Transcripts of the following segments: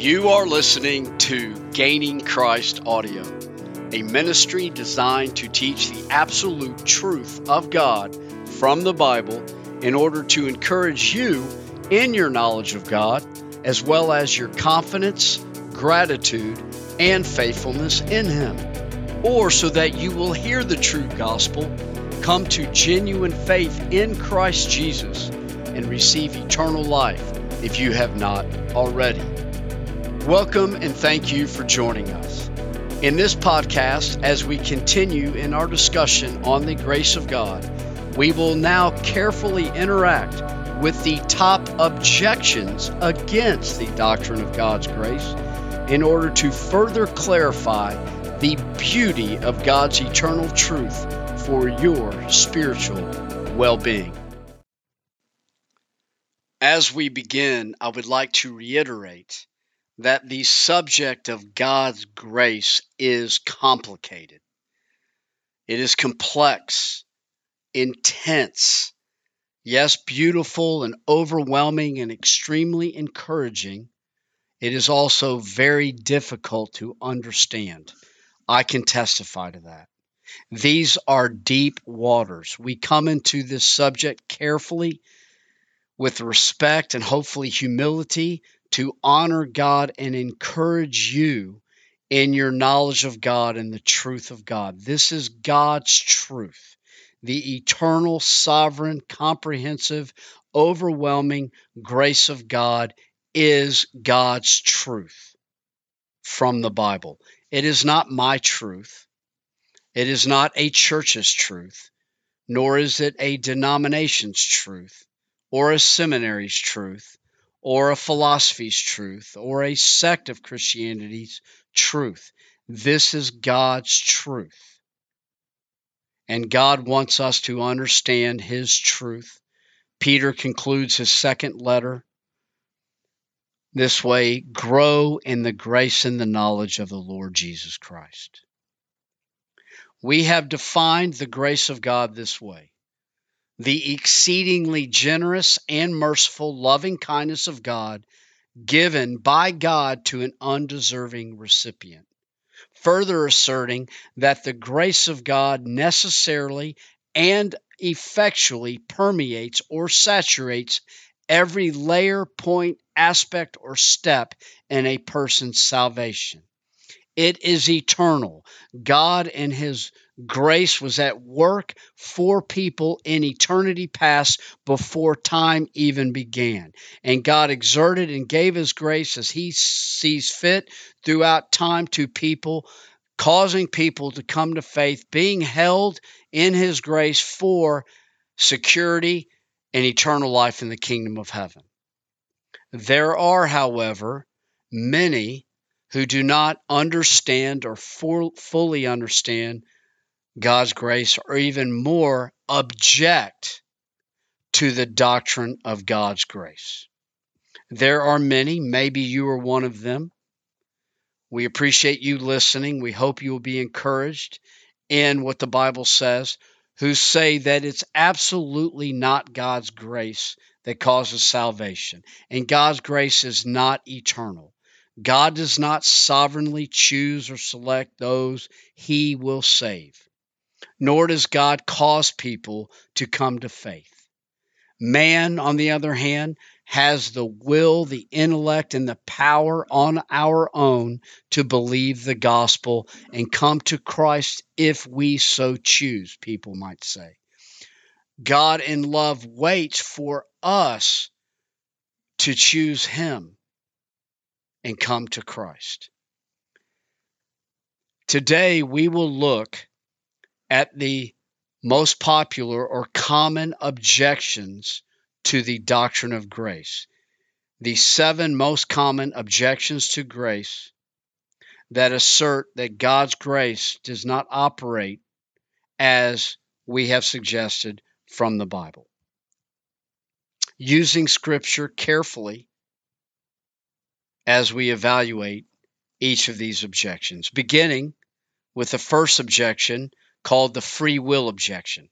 You are listening to Gaining Christ Audio, a ministry designed to teach the absolute truth of God from the Bible in order to encourage you in your knowledge of God, as well as your confidence, gratitude, and faithfulness in Him, or so that you will hear the true gospel, come to genuine faith in Christ Jesus, and receive eternal life if you have not already. Welcome and thank you for joining us. In this podcast, as we continue in our discussion on the grace of God, we will now carefully interact with the top objections against the doctrine of God's grace in order to further clarify the beauty of God's eternal truth for your spiritual well being. As we begin, I would like to reiterate that the subject of God's grace is complicated. It is complex, intense, yes, beautiful and overwhelming and extremely encouraging. It is also very difficult to understand. I can testify to that. These are deep waters. We come into this subject carefully with respect and hopefully humility to honor God and encourage you in your knowledge of God and the truth of God. This is God's truth, the eternal, sovereign, comprehensive, overwhelming grace of God is God's truth from the Bible. It is not my truth. It is not a church's truth, nor is it a denomination's truth or a seminary's truth or a philosophy's truth or a sect of Christianity's truth. This is God's truth. And God wants us to understand His truth. Peter concludes his second letter this way grow in the grace and the knowledge of the Lord Jesus Christ. We have defined the grace of God this way the exceedingly generous and merciful loving kindness of God given by God to an undeserving recipient. Further asserting that the grace of God necessarily and effectually permeates or saturates every layer, point, aspect, or step in a person's salvation. It is eternal. God and His grace was at work for people in eternity past before time even began. And God exerted and gave His grace as He sees fit throughout time to people, causing people to come to faith, being held in His grace for security and eternal life in the kingdom of heaven. There are, however, many who do not understand or fully understand God's grace or even more object to the doctrine of God's grace. There are many, maybe you are one of them. We appreciate you listening. We hope you will be encouraged in what the Bible says, who say that it's absolutely not God's grace that causes salvation, and God's grace is not eternal. God does not sovereignly choose or select those he will save, nor does God cause people to come to faith. Man, on the other hand, has the will, the intellect, and the power on our own to believe the gospel and come to Christ if we so choose, people might say. God in love waits for us to choose Him and come to Christ. Today, we will look at the most popular or common objections to the doctrine of grace. The seven most common objections to grace that assert that God's grace does not operate as we have suggested from the Bible. Using Scripture carefully as we evaluate each of these objections, beginning with the first objection called the free will objection,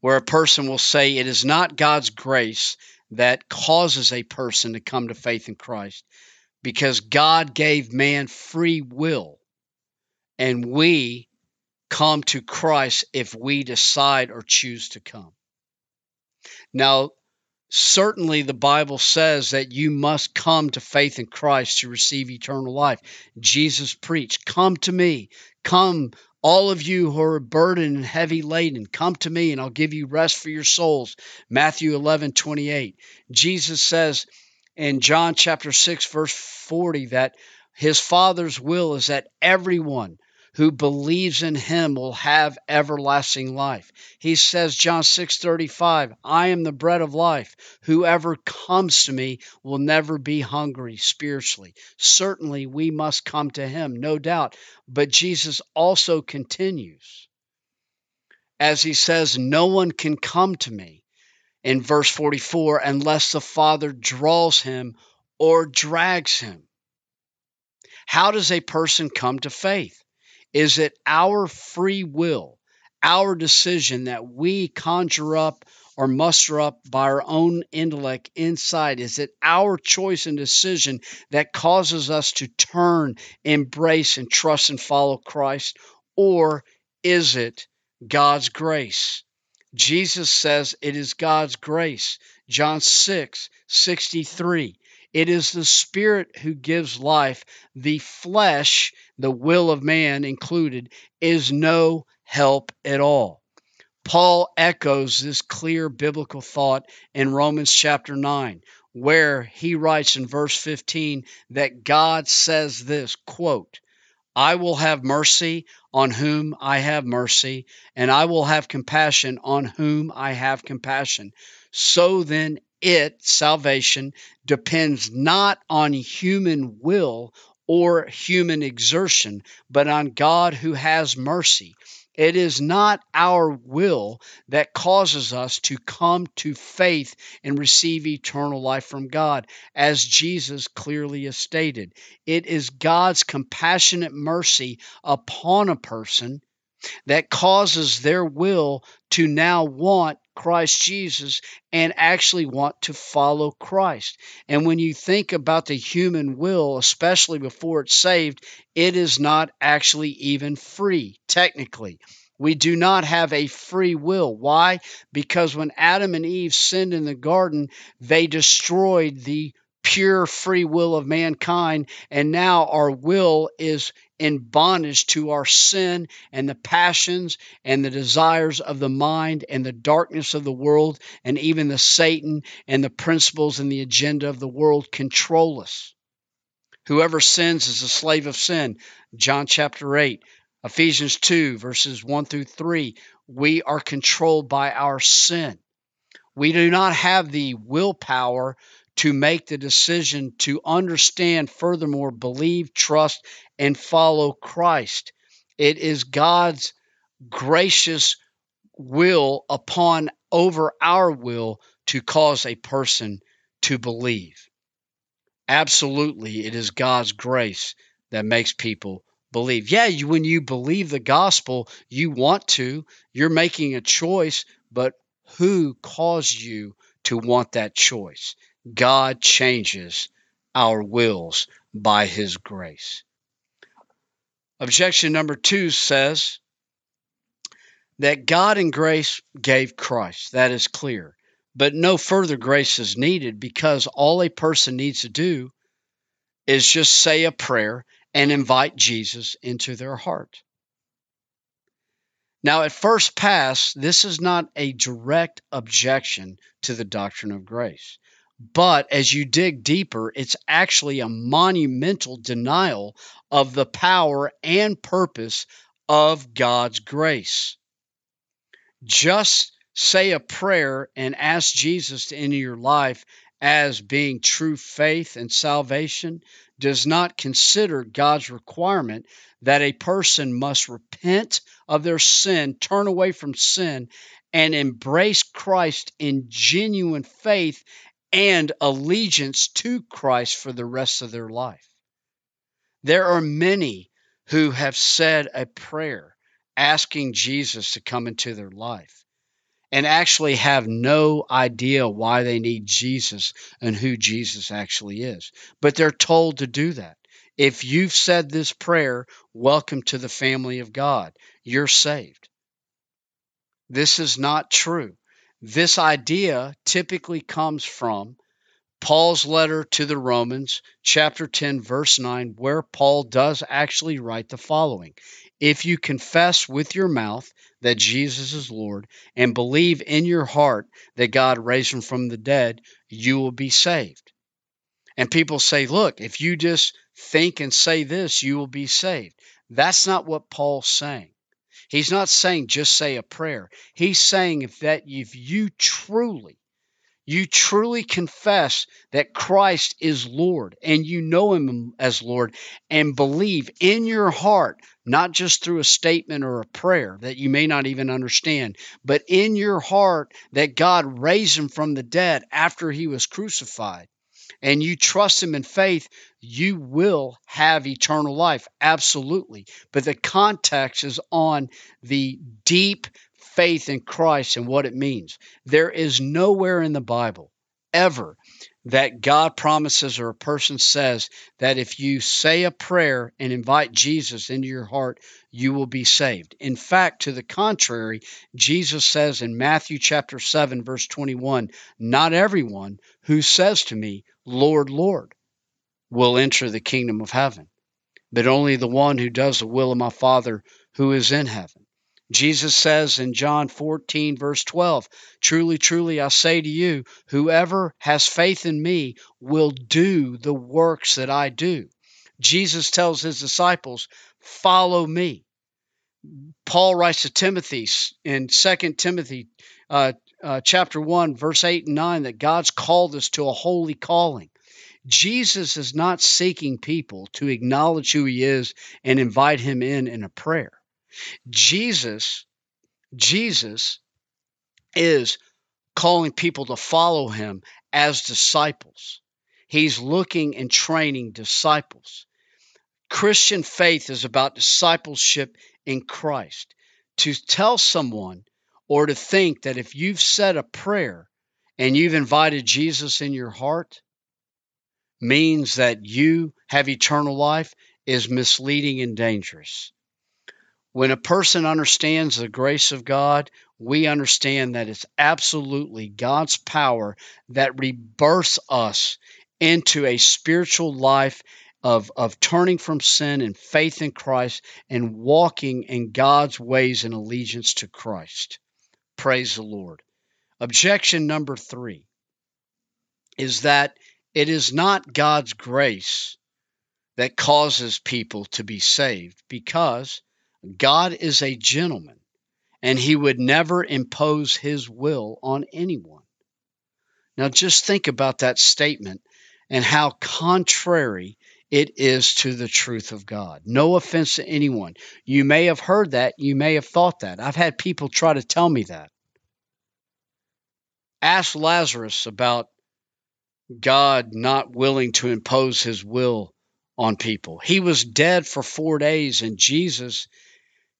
where a person will say it is not God's grace that causes a person to come to faith in Christ, because God gave man free will, and we come to Christ if we decide or choose to come. Now, certainly the Bible says that you must come to faith in Christ to receive eternal life. Jesus preached, Come to me, come, all of you who are burdened and heavy laden, come to me and I'll give you rest for your souls. Matthew 11, 28. Jesus says in John chapter 6, verse 40, that his Father's will is that everyone who believes in him will have everlasting life. He says John 6:35, I am the bread of life. Whoever comes to me will never be hungry spiritually. Certainly we must come to him, no doubt, but Jesus also continues as he says, no one can come to me in verse 44 unless the Father draws him or drags him. How does a person come to faith? Is it our free will, our decision that we conjure up or muster up by our own intellect inside? Is it our choice and decision that causes us to turn, embrace, and trust and follow Christ? Or is it God's grace? Jesus says it is God's grace. John 6 63. It is the Spirit who gives life. The flesh, the will of man included, is no help at all. Paul echoes this clear biblical thought in Romans chapter 9, where he writes in verse 15 that God says this quote, I will have mercy on whom I have mercy, and I will have compassion on whom I have compassion. So then, it, salvation, depends not on human will or human exertion, but on God who has mercy. It is not our will that causes us to come to faith and receive eternal life from God, as Jesus clearly has stated. It is God's compassionate mercy upon a person that causes their will to now want Christ Jesus and actually want to follow Christ. And when you think about the human will, especially before it's saved, it is not actually even free, technically. We do not have a free will. Why? Because when Adam and Eve sinned in the garden, they destroyed the pure free will of mankind. And now our will is in bondage to our sin and the passions and the desires of the mind and the darkness of the world and even the Satan and the principles and the agenda of the world control us. Whoever sins is a slave of sin. John chapter 8. Ephesians 2, verses 1 through 3. We are controlled by our sin. We do not have the willpower to make the decision to understand, furthermore, believe, trust, and follow Christ. It is God's gracious will upon over our will to cause a person to believe. Absolutely, it is God's grace that makes people believe. Yeah, you, when you believe the gospel, you want to, you're making a choice, but who caused you to want that choice? God changes our wills by his grace. Objection number two says that God in grace gave Christ. That is clear. But no further grace is needed because all a person needs to do is just say a prayer and invite Jesus into their heart. Now, at first pass, this is not a direct objection to the doctrine of grace. But as you dig deeper, it's actually a monumental denial of the power and purpose of God's grace. Just say a prayer and ask Jesus to enter your life as being true faith and salvation does not consider God's requirement that a person must repent of their sin, turn away from sin, and embrace Christ in genuine faith and allegiance to Christ for the rest of their life. There are many who have said a prayer asking Jesus to come into their life. and actually have no idea why they need Jesus and who Jesus actually is. But they're told to do that. If you've said this prayer, welcome to the family of God. You're saved. This is not true. This idea typically comes from Paul's letter to the Romans, chapter 10, verse 9, where Paul does actually write the following If you confess with your mouth that Jesus is Lord and believe in your heart that God raised him from the dead, you will be saved. And people say, look, if you just think and say this, you will be saved. That's not what Paul's saying. He's not saying just say a prayer. He's saying if that if you truly you truly confess that Christ is Lord and you know him as Lord and believe in your heart, not just through a statement or a prayer that you may not even understand, but in your heart that God raised him from the dead after he was crucified, and you trust him in faith, you will have eternal life. Absolutely. But the context is on the deep faith in Christ and what it means. There is nowhere in the Bible ever that God promises or a person says that if you say a prayer and invite Jesus into your heart, you will be saved. In fact, to the contrary, Jesus says in Matthew chapter 7 verse 21, not everyone who says to me, Lord, Lord, will enter the kingdom of heaven, but only the one who does the will of my Father who is in heaven. Jesus says in John 14, verse 12, Truly, truly, I say to you, whoever has faith in me will do the works that I do. Jesus tells his disciples, Follow me. Paul writes to Timothy in 2 Timothy uh, uh, chapter 1, verse 8 and 9, that God's called us to a holy calling. Jesus is not seeking people to acknowledge who he is and invite him in in a prayer. Jesus, Jesus is calling people to follow him as disciples. He's looking and training disciples. Christian faith is about discipleship in Christ. To tell someone or to think that if you've said a prayer and you've invited Jesus in your heart means that you have eternal life is misleading and dangerous. When a person understands the grace of God, we understand that it's absolutely God's power that rebirths us into a spiritual life of, of turning from sin and faith in Christ and walking in God's ways in allegiance to Christ. Praise the Lord. Objection number three is that it is not God's grace that causes people to be saved because God is a gentleman and he would never impose his will on anyone. Now, just think about that statement and how contrary it is to the truth of God. No offense to anyone. You may have heard that. You may have thought that. I've had people try to tell me that. Ask Lazarus about God not willing to impose his will on people. He was dead for four days, and Jesus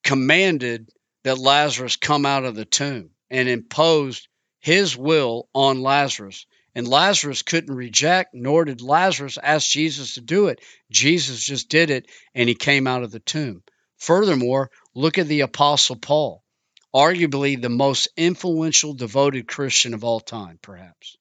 commanded that Lazarus come out of the tomb and imposed his will on Lazarus. And Lazarus couldn't reject, nor did Lazarus ask Jesus to do it. Jesus just did it, and he came out of the tomb. Furthermore, look at the Apostle Paul, arguably the most influential, devoted Christian of all time, perhaps.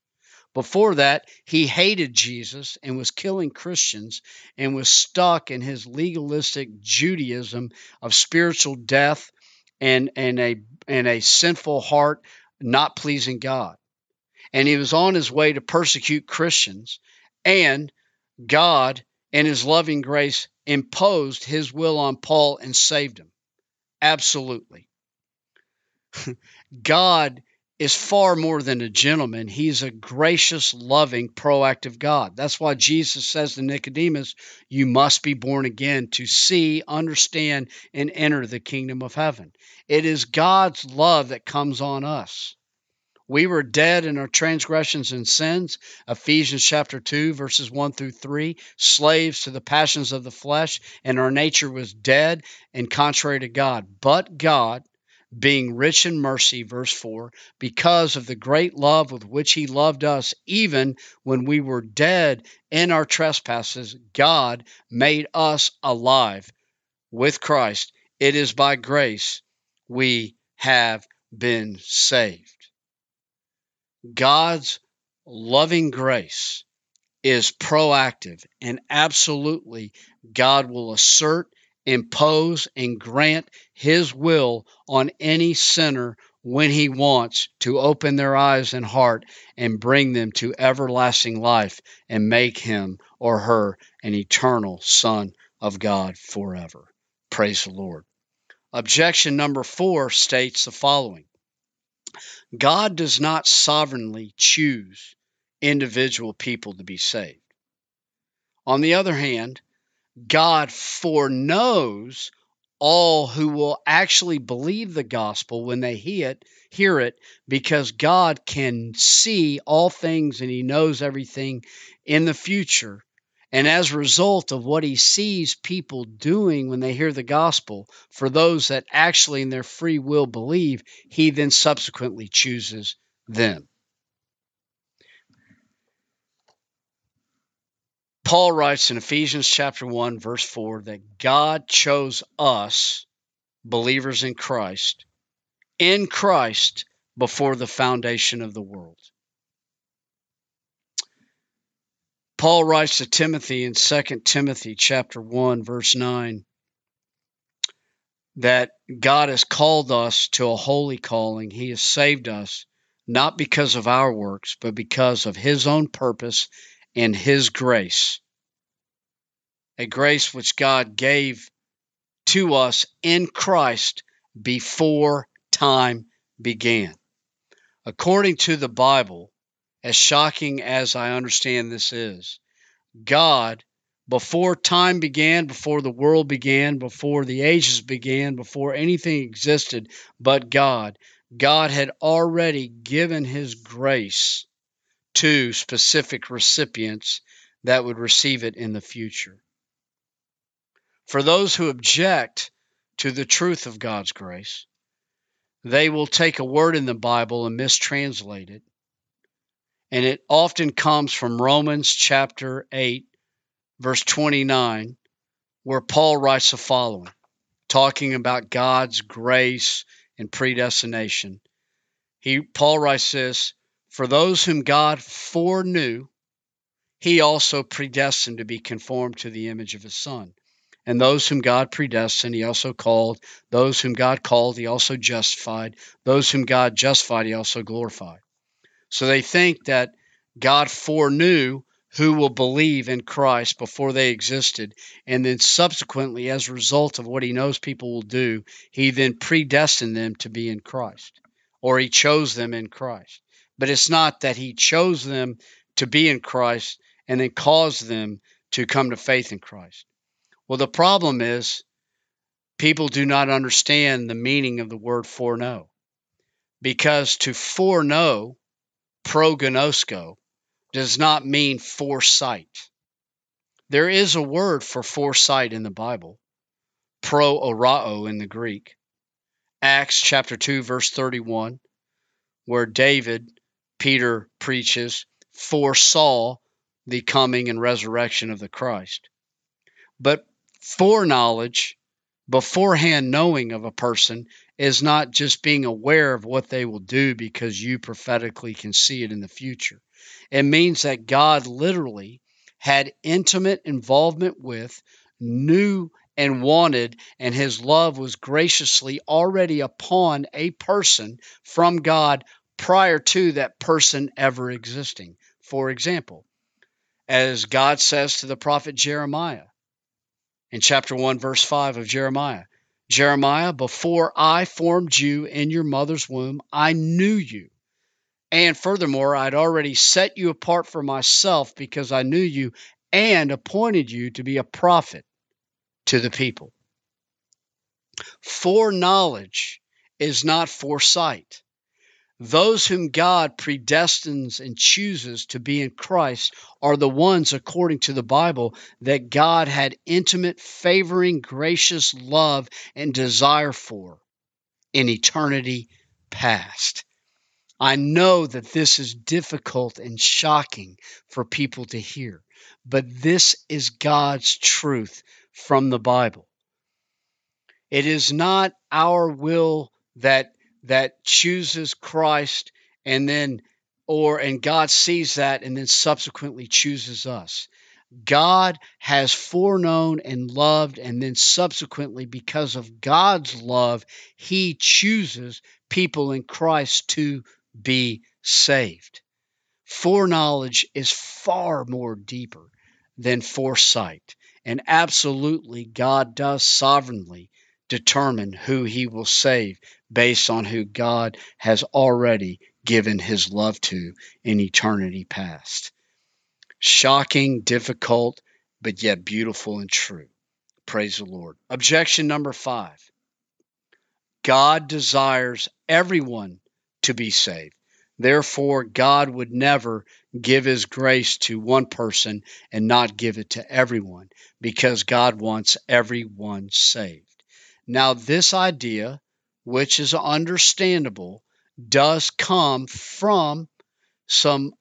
Before that, he hated Jesus and was killing Christians and was stuck in his legalistic Judaism of spiritual death and, and, a, and a sinful heart not pleasing God. And he was on his way to persecute Christians, and God, in his loving grace, imposed his will on Paul and saved him. Absolutely. God is far more than a gentleman. He's a gracious, loving, proactive God. That's why Jesus says to Nicodemus, You must be born again to see, understand, and enter the kingdom of heaven. It is God's love that comes on us. We were dead in our transgressions and sins, Ephesians chapter 2, verses 1 through 3, slaves to the passions of the flesh, and our nature was dead and contrary to God. But God, being rich in mercy, verse 4, because of the great love with which he loved us, even when we were dead in our trespasses, God made us alive with Christ. It is by grace we have been saved. God's loving grace is proactive and absolutely God will assert, impose, and grant his will on any sinner when he wants to open their eyes and heart and bring them to everlasting life and make him or her an eternal son of God forever. Praise the Lord. Objection number four states the following God does not sovereignly choose individual people to be saved. On the other hand, God foreknows all who will actually believe the gospel when they hear it, hear it because God can see all things and he knows everything in the future. And as a result of what he sees people doing when they hear the gospel, for those that actually in their free will believe, he then subsequently chooses them. Paul writes in Ephesians chapter 1 verse 4 that God chose us believers in Christ in Christ before the foundation of the world. Paul writes to Timothy in 2 Timothy chapter 1 verse 9 that God has called us to a holy calling. He has saved us not because of our works, but because of his own purpose and his grace, a grace which God gave to us in Christ before time began. According to the Bible, as shocking as I understand this is, God, before time began, before the world began, before the ages began, before anything existed but God, God had already given his grace to specific recipients that would receive it in the future. For those who object to the truth of God's grace, they will take a word in the Bible and mistranslate it. And it often comes from Romans chapter 8, verse 29, where Paul writes the following, talking about God's grace and predestination. He Paul writes this, for those whom God foreknew, he also predestined to be conformed to the image of his son. And those whom God predestined, he also called. Those whom God called, he also justified. Those whom God justified, he also glorified. So they think that God foreknew who will believe in Christ before they existed. And then subsequently, as a result of what he knows people will do, he then predestined them to be in Christ, or he chose them in Christ. But it's not that he chose them to be in Christ and then caused them to come to faith in Christ. Well, the problem is people do not understand the meaning of the word foreknow. Because to foreknow, prognosko, does not mean foresight. There is a word for foresight in the Bible, pro orao in the Greek. Acts chapter 2, verse 31, where David, Peter preaches, foresaw the coming and resurrection of the Christ. But foreknowledge, beforehand knowing of a person, is not just being aware of what they will do because you prophetically can see it in the future. It means that God literally had intimate involvement with, knew and wanted, and his love was graciously already upon a person from God prior to that person ever existing. For example, as God says to the prophet Jeremiah in chapter 1, verse 5 of Jeremiah Jeremiah, before I formed you in your mother's womb, I knew you. And furthermore, I'd already set you apart for myself because I knew you and appointed you to be a prophet to the people. Foreknowledge is not foresight. Those whom God predestines and chooses to be in Christ are the ones, according to the Bible, that God had intimate, favoring, gracious love and desire for. in eternity past. I know that this is difficult and shocking for people to hear, but this is God's truth from the Bible. It is not our will that that chooses Christ and then or and God sees that and then subsequently chooses us. God has foreknown and loved, and then subsequently, because of God's love, He chooses people in Christ to be saved. Foreknowledge is far more deeper than foresight. And absolutely, God does sovereignly determine who He will save based on who God has already given His love to in eternity past. Shocking, difficult, but yet beautiful and true. Praise the Lord. Objection number five God desires everyone to be saved. Therefore, God would never give his grace to one person and not give it to everyone because God wants everyone saved. Now, this idea, which is understandable, does come from some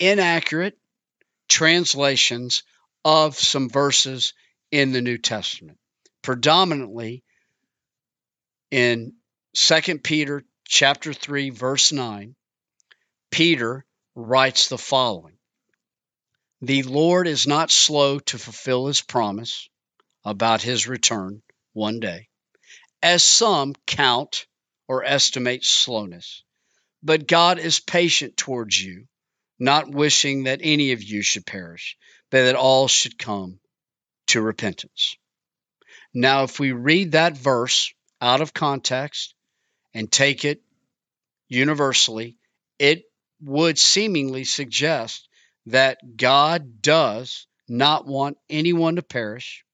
inaccurate translations of some verses in the New Testament, predominantly in 2 Peter chapter 3 verse 9. Peter writes the following: The Lord is not slow to fulfill his promise about his return one day, as some count or estimate slowness, but God is patient towards you not wishing that any of you should perish, but that all should come to repentance. Now, if we read that verse out of context and take it universally, it would seemingly suggest that God does not want anyone to perish,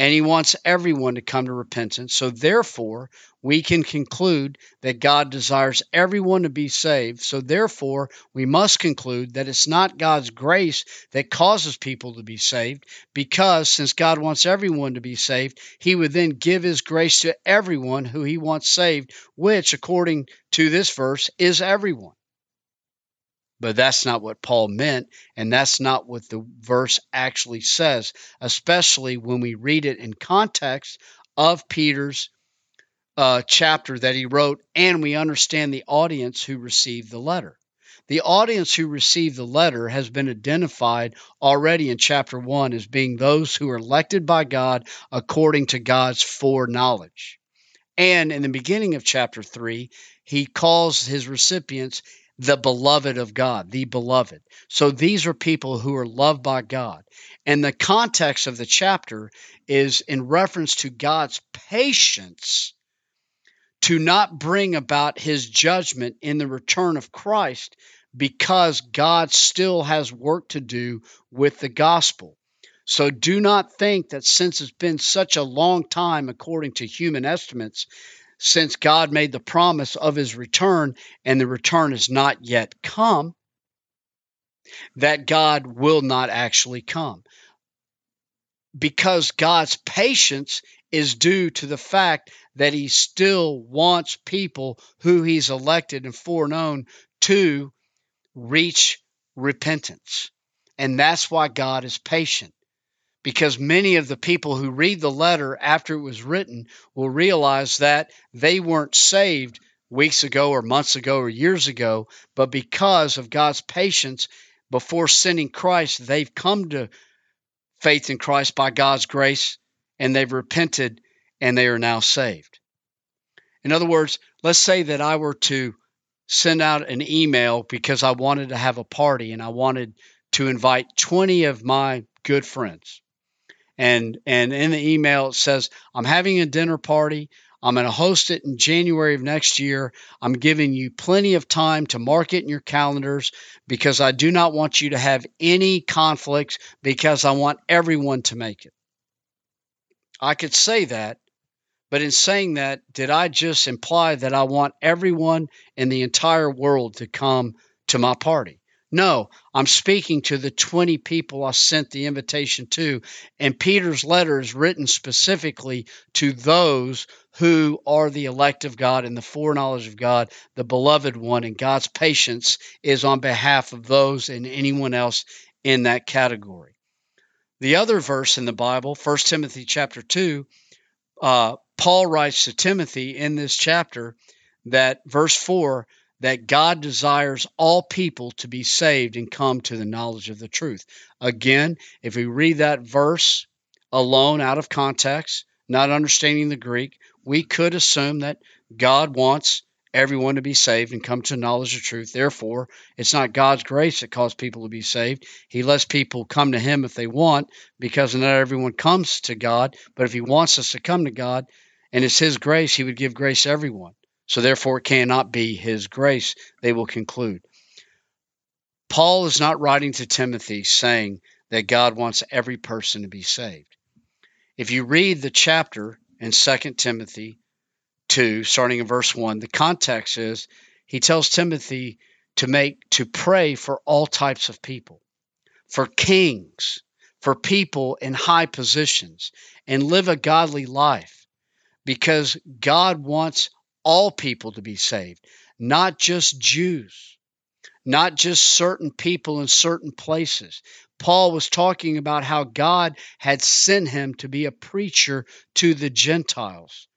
and he wants everyone to come to repentance. So, therefore, we can conclude that God desires everyone to be saved. So, therefore, we must conclude that it's not God's grace that causes people to be saved, because since God wants everyone to be saved, he would then give his grace to everyone who he wants saved, which, according to this verse, is everyone. But that's not what Paul meant, and that's not what the verse actually says, especially when we read it in context of Peter's uh, chapter that he wrote, and we understand the audience who received the letter. The audience who received the letter has been identified already in chapter 1 as being those who are elected by God according to God's foreknowledge. And in the beginning of chapter 3, he calls his recipients the beloved of God, the beloved. So these are people who are loved by God. And the context of the chapter is in reference to God's patience to not bring about his judgment in the return of Christ because God still has work to do with the gospel. So do not think that since it's been such a long time, according to human estimates, since God made the promise of his return and the return has not yet come, that God will not actually come. Because God's patience is due to the fact that he still wants people who he's elected and foreknown to reach repentance. And that's why God is patient because many of the people who read the letter after it was written will realize that they weren't saved weeks ago or months ago or years ago, but because of God's patience before sending Christ, they've come to faith in Christ by God's grace and they've repented and they are now saved. In other words, let's say that I were to send out an email because I wanted to have a party and I wanted to invite 20 of my good friends and and in the email it says i'm having a dinner party. I'm going to host it in january of next year. I'm giving you plenty of time to mark it in your calendars because i do not want you to have any conflicts because i want everyone to make it. I could say that but in saying that did i just imply that i want everyone in the entire world to come to my party No, I'm speaking to the 20 people I sent the invitation to. And Peter's letter is written specifically to those who are the elect of God and the foreknowledge of God, the beloved one, and God's patience is on behalf of those and anyone else in that category. The other verse in the Bible, 1 Timothy chapter 2, uh, Paul writes to Timothy in this chapter that verse 4 that God desires all people to be saved and come to the knowledge of the truth. Again, if we read that verse alone out of context, not understanding the Greek, we could assume that God wants everyone to be saved and come to knowledge of truth. Therefore, it's not God's grace that causes people to be saved. He lets people come to Him if they want, because not everyone comes to God. But if He wants us to come to God and it's His grace, He would give grace to everyone. So therefore, it cannot be his grace, they will conclude. Paul is not writing to Timothy saying that God wants every person to be saved. If you read the chapter in 2 Timothy 2, starting in verse 1, the context is he tells Timothy to make to pray for all types of people, for kings, for people in high positions, and live a godly life because God wants all people to be saved, not just Jews, not just certain people in certain places. Paul was talking about how God had sent him to be a preacher to the Gentiles.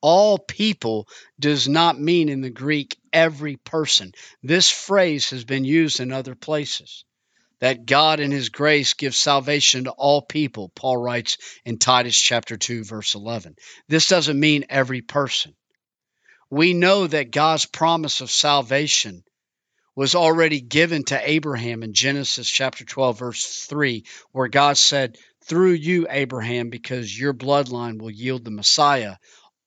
All people does not mean in the Greek every person. This phrase has been used in other places that God in his grace gives salvation to all people, Paul writes in Titus chapter 2 verse 11. This doesn't mean every person we know that God's promise of salvation was already given to Abraham in Genesis chapter 12, verse 3, where God said, Through you, Abraham, because your bloodline will yield the Messiah,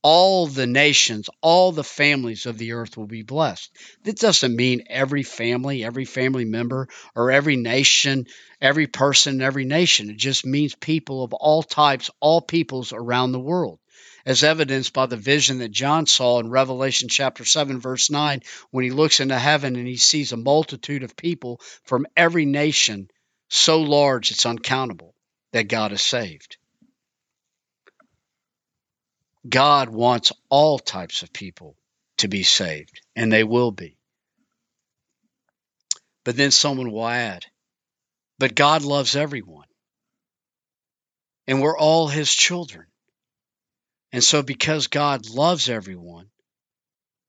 all the nations, all the families of the earth will be blessed. That doesn't mean every family, every family member, or every nation, every person, in every nation. It just means people of all types, all peoples around the world as evidenced by the vision that John saw in Revelation chapter 7, verse 9, when he looks into heaven and he sees a multitude of people from every nation so large it's uncountable that God is saved. God wants all types of people to be saved, and they will be. But then someone will add, but God loves everyone, and we're all his children. And so, because God loves everyone,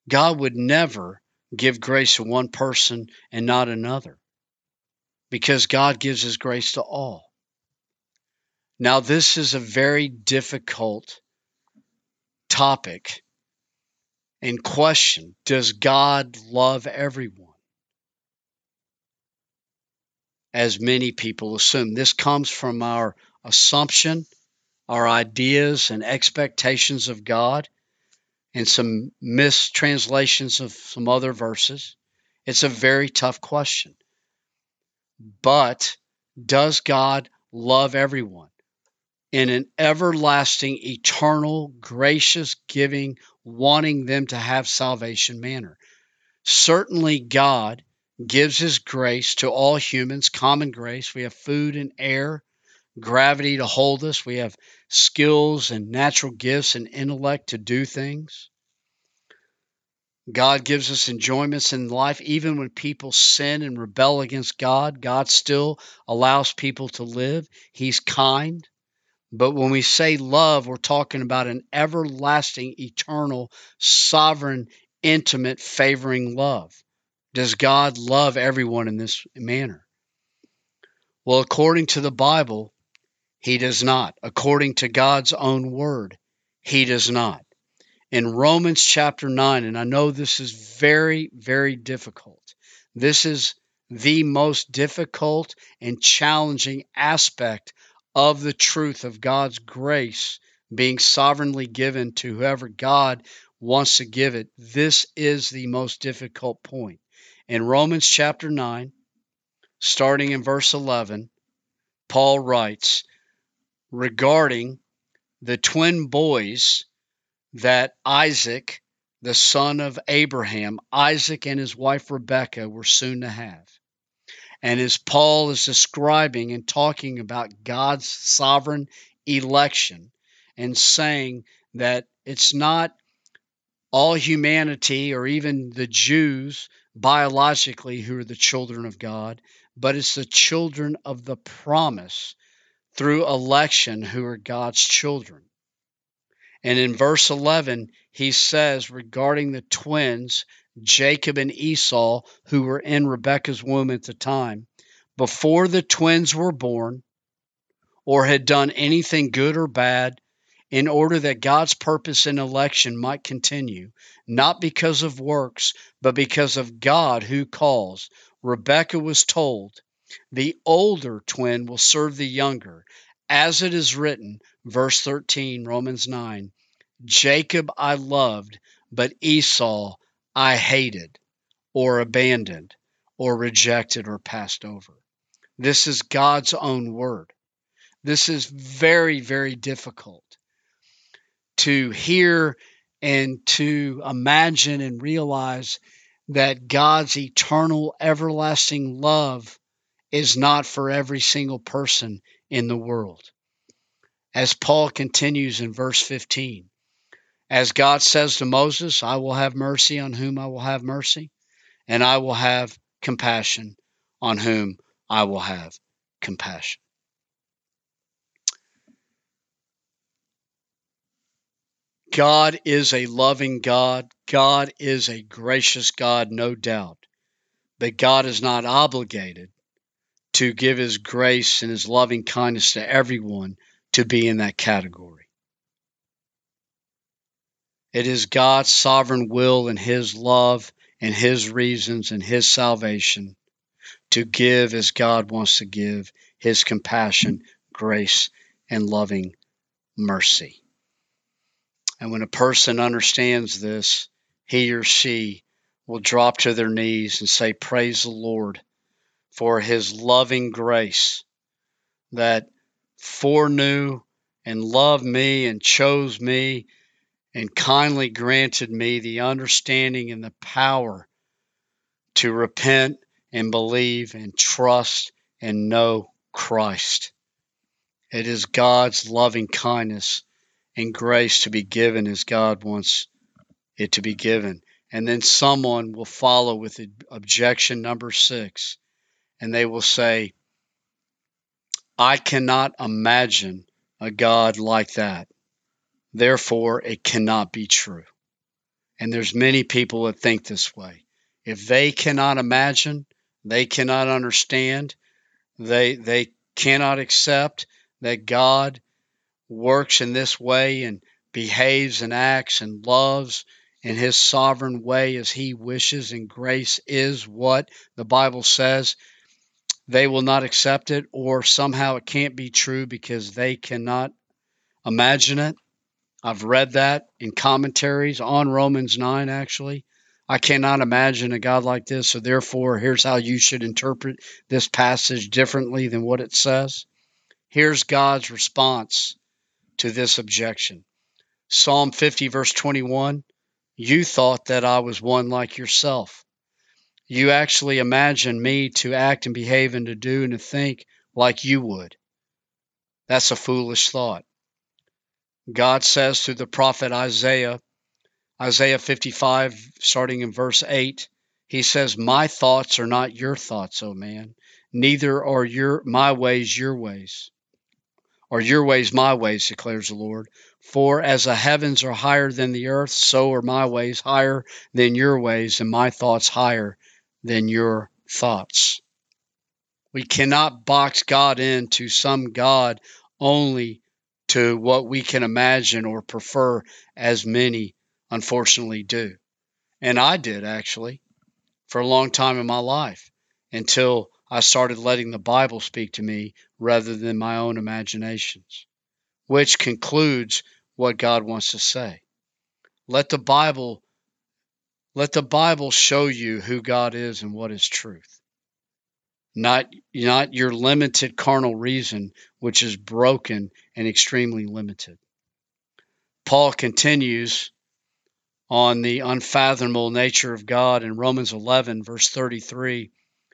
God would never give grace to one person and not another because God gives his grace to all. Now, this is a very difficult topic and question Does God love everyone? As many people assume. This comes from our assumption our ideas and expectations of God and some mistranslations of some other verses. It's a very tough question. But does God love everyone in an everlasting, eternal, gracious, giving, wanting them to have salvation manner? Certainly, God gives His grace to all humans, common grace. We have food and air gravity to hold us. We have skills and natural gifts and intellect to do things. God gives us enjoyments in life. Even when people sin and rebel against God, God still allows people to live. He's kind. But when we say love, we're talking about an everlasting, eternal, sovereign, intimate, favoring love. Does God love everyone in this manner? Well, according to the Bible, he does not. According to God's own word, he does not. In Romans chapter 9, and I know this is very, very difficult. This is the most difficult and challenging aspect of the truth of God's grace being sovereignly given to whoever God wants to give it. This is the most difficult point. In Romans chapter 9, starting in verse 11, Paul writes, regarding the twin boys that Isaac the son of Abraham, Isaac and his wife Rebekah were soon to have. And as Paul is describing and talking about God's sovereign election and saying that it's not all humanity or even the Jews biologically who are the children of God, but it's the children of the promise through election who are God's children. And in verse 11, he says regarding the twins, Jacob and Esau, who were in Rebekah's womb at the time, before the twins were born or had done anything good or bad, in order that God's purpose in election might continue, not because of works, but because of God who calls. Rebekah was told, The older twin will serve the younger, as it is written, verse 13, Romans 9 Jacob I loved, but Esau I hated, or abandoned, or rejected, or passed over. This is God's own word. This is very, very difficult to hear and to imagine and realize that God's eternal, everlasting love is not for every single person in the world. As Paul continues in verse 15, as God says to Moses, I will have mercy on whom I will have mercy, and I will have compassion on whom I will have compassion. God is a loving God. God is a gracious God, no doubt. But God is not obligated to give his grace and his loving kindness to everyone to be in that category. It is God's sovereign will and his love and his reasons and his salvation to give as God wants to give his compassion, grace, and loving mercy. And when a person understands this, he or she will drop to their knees and say, Praise the Lord for his loving grace that foreknew and loved me and chose me and kindly granted me the understanding and the power to repent and believe and trust and know Christ. It is God's loving kindness and grace to be given as God wants it to be given. And then someone will follow with objection number six, and they will say, I cannot imagine a God like that. Therefore, it cannot be true. And there's many people that think this way. If they cannot imagine, they cannot understand, they they cannot accept that God works in this way and behaves and acts and loves in his sovereign way as he wishes, and grace is what the Bible says, they will not accept it, or somehow it can't be true because they cannot imagine it. I've read that in commentaries on Romans 9, actually. I cannot imagine a God like this, so therefore, here's how you should interpret this passage differently than what it says. Here's God's response to this objection. Psalm 50, verse 21 You thought that I was one like yourself. You actually imagined me to act and behave and to do and to think like you would. That's a foolish thought. God says through the prophet Isaiah, Isaiah 55, starting in verse 8, he says, My thoughts are not your thoughts, O man, neither are your my ways your ways or your ways my ways, declares the Lord. For as the heavens are higher than the earth, so are my ways higher than your ways, and my thoughts higher than your thoughts. We cannot box God into some God only to what we can imagine or prefer, as many unfortunately do. And I did actually for a long time in my life until I started letting the Bible speak to me rather than my own imaginations, which concludes what God wants to say. Let the Bible let the Bible show you who God is and what is truth. Not not your limited carnal reason which is broken and extremely limited. Paul continues on the unfathomable nature of God in Romans 11, verse 33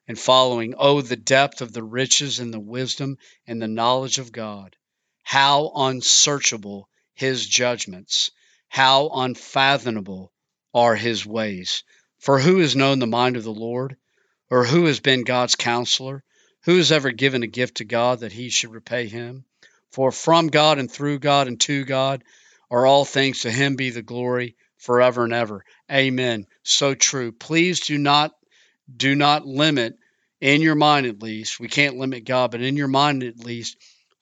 and following. Oh, the depth of the riches and the wisdom and the knowledge of God. How unsearchable his judgments, how unfathomable are his ways. For who has known the mind of the Lord? Or who has been God's counselor? Who has ever given a gift to God that he should repay him? For from God and through God and to God are all things. To him be the glory forever and ever. Amen. So true. Please do not do not limit in your mind at least. We can't limit God, but in your mind at least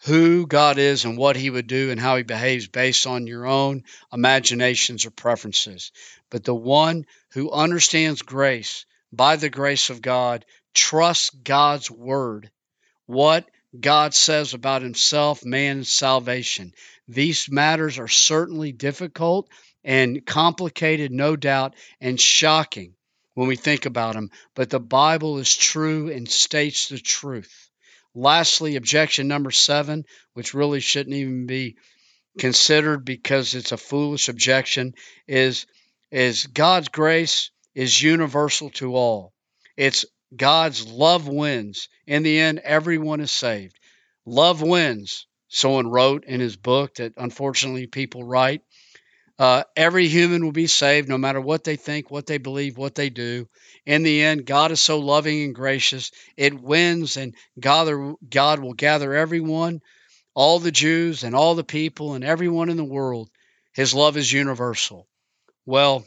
who God is and what he would do and how he behaves based on your own imaginations or preferences. But the one who understands grace by the grace of God trust God's word, what God says about himself, man, salvation. These matters are certainly difficult and complicated, no doubt, and shocking when we think about them, but the Bible is true and states the truth. Lastly, objection number seven, which really shouldn't even be considered because it's a foolish objection, is, is God's grace is universal to all. It's God's love wins. In the end, everyone is saved. Love wins. Someone wrote in his book that unfortunately people write. Uh, every human will be saved no matter what they think, what they believe, what they do. In the end, God is so loving and gracious. It wins, and God, God will gather everyone, all the Jews and all the people and everyone in the world. His love is universal. Well,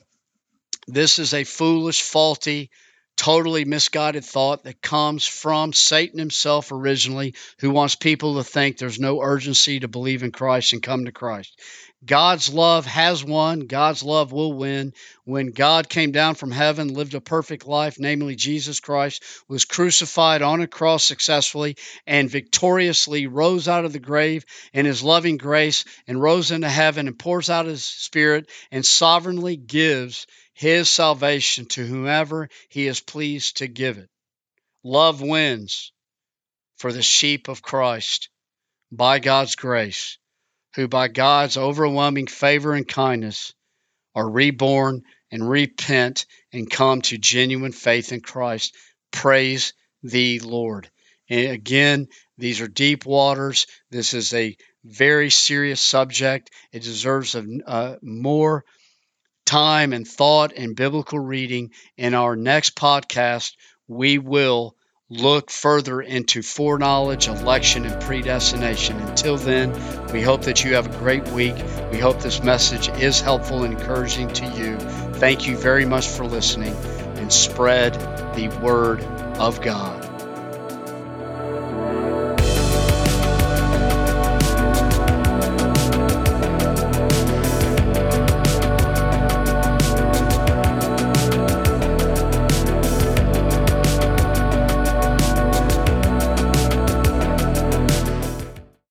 this is a foolish, faulty, totally misguided thought that comes from Satan himself originally, who wants people to think there's no urgency to believe in Christ and come to Christ. God's love has won. God's love will win. When God came down from heaven, lived a perfect life, namely Jesus Christ, was crucified on a cross successfully and victoriously rose out of the grave in his loving grace and rose into heaven and pours out his spirit and sovereignly gives his salvation to whomever he is pleased to give it. Love wins for the sheep of Christ by God's grace who by God's overwhelming favor and kindness are reborn and repent and come to genuine faith in Christ. Praise the Lord. And again, these are deep waters. This is a very serious subject. It deserves a, uh, more time and thought and biblical reading. In our next podcast, we will look further into foreknowledge, election, and predestination. Until then, we hope that you have a great week. We hope this message is helpful and encouraging to you. Thank you very much for listening and spread the word of God.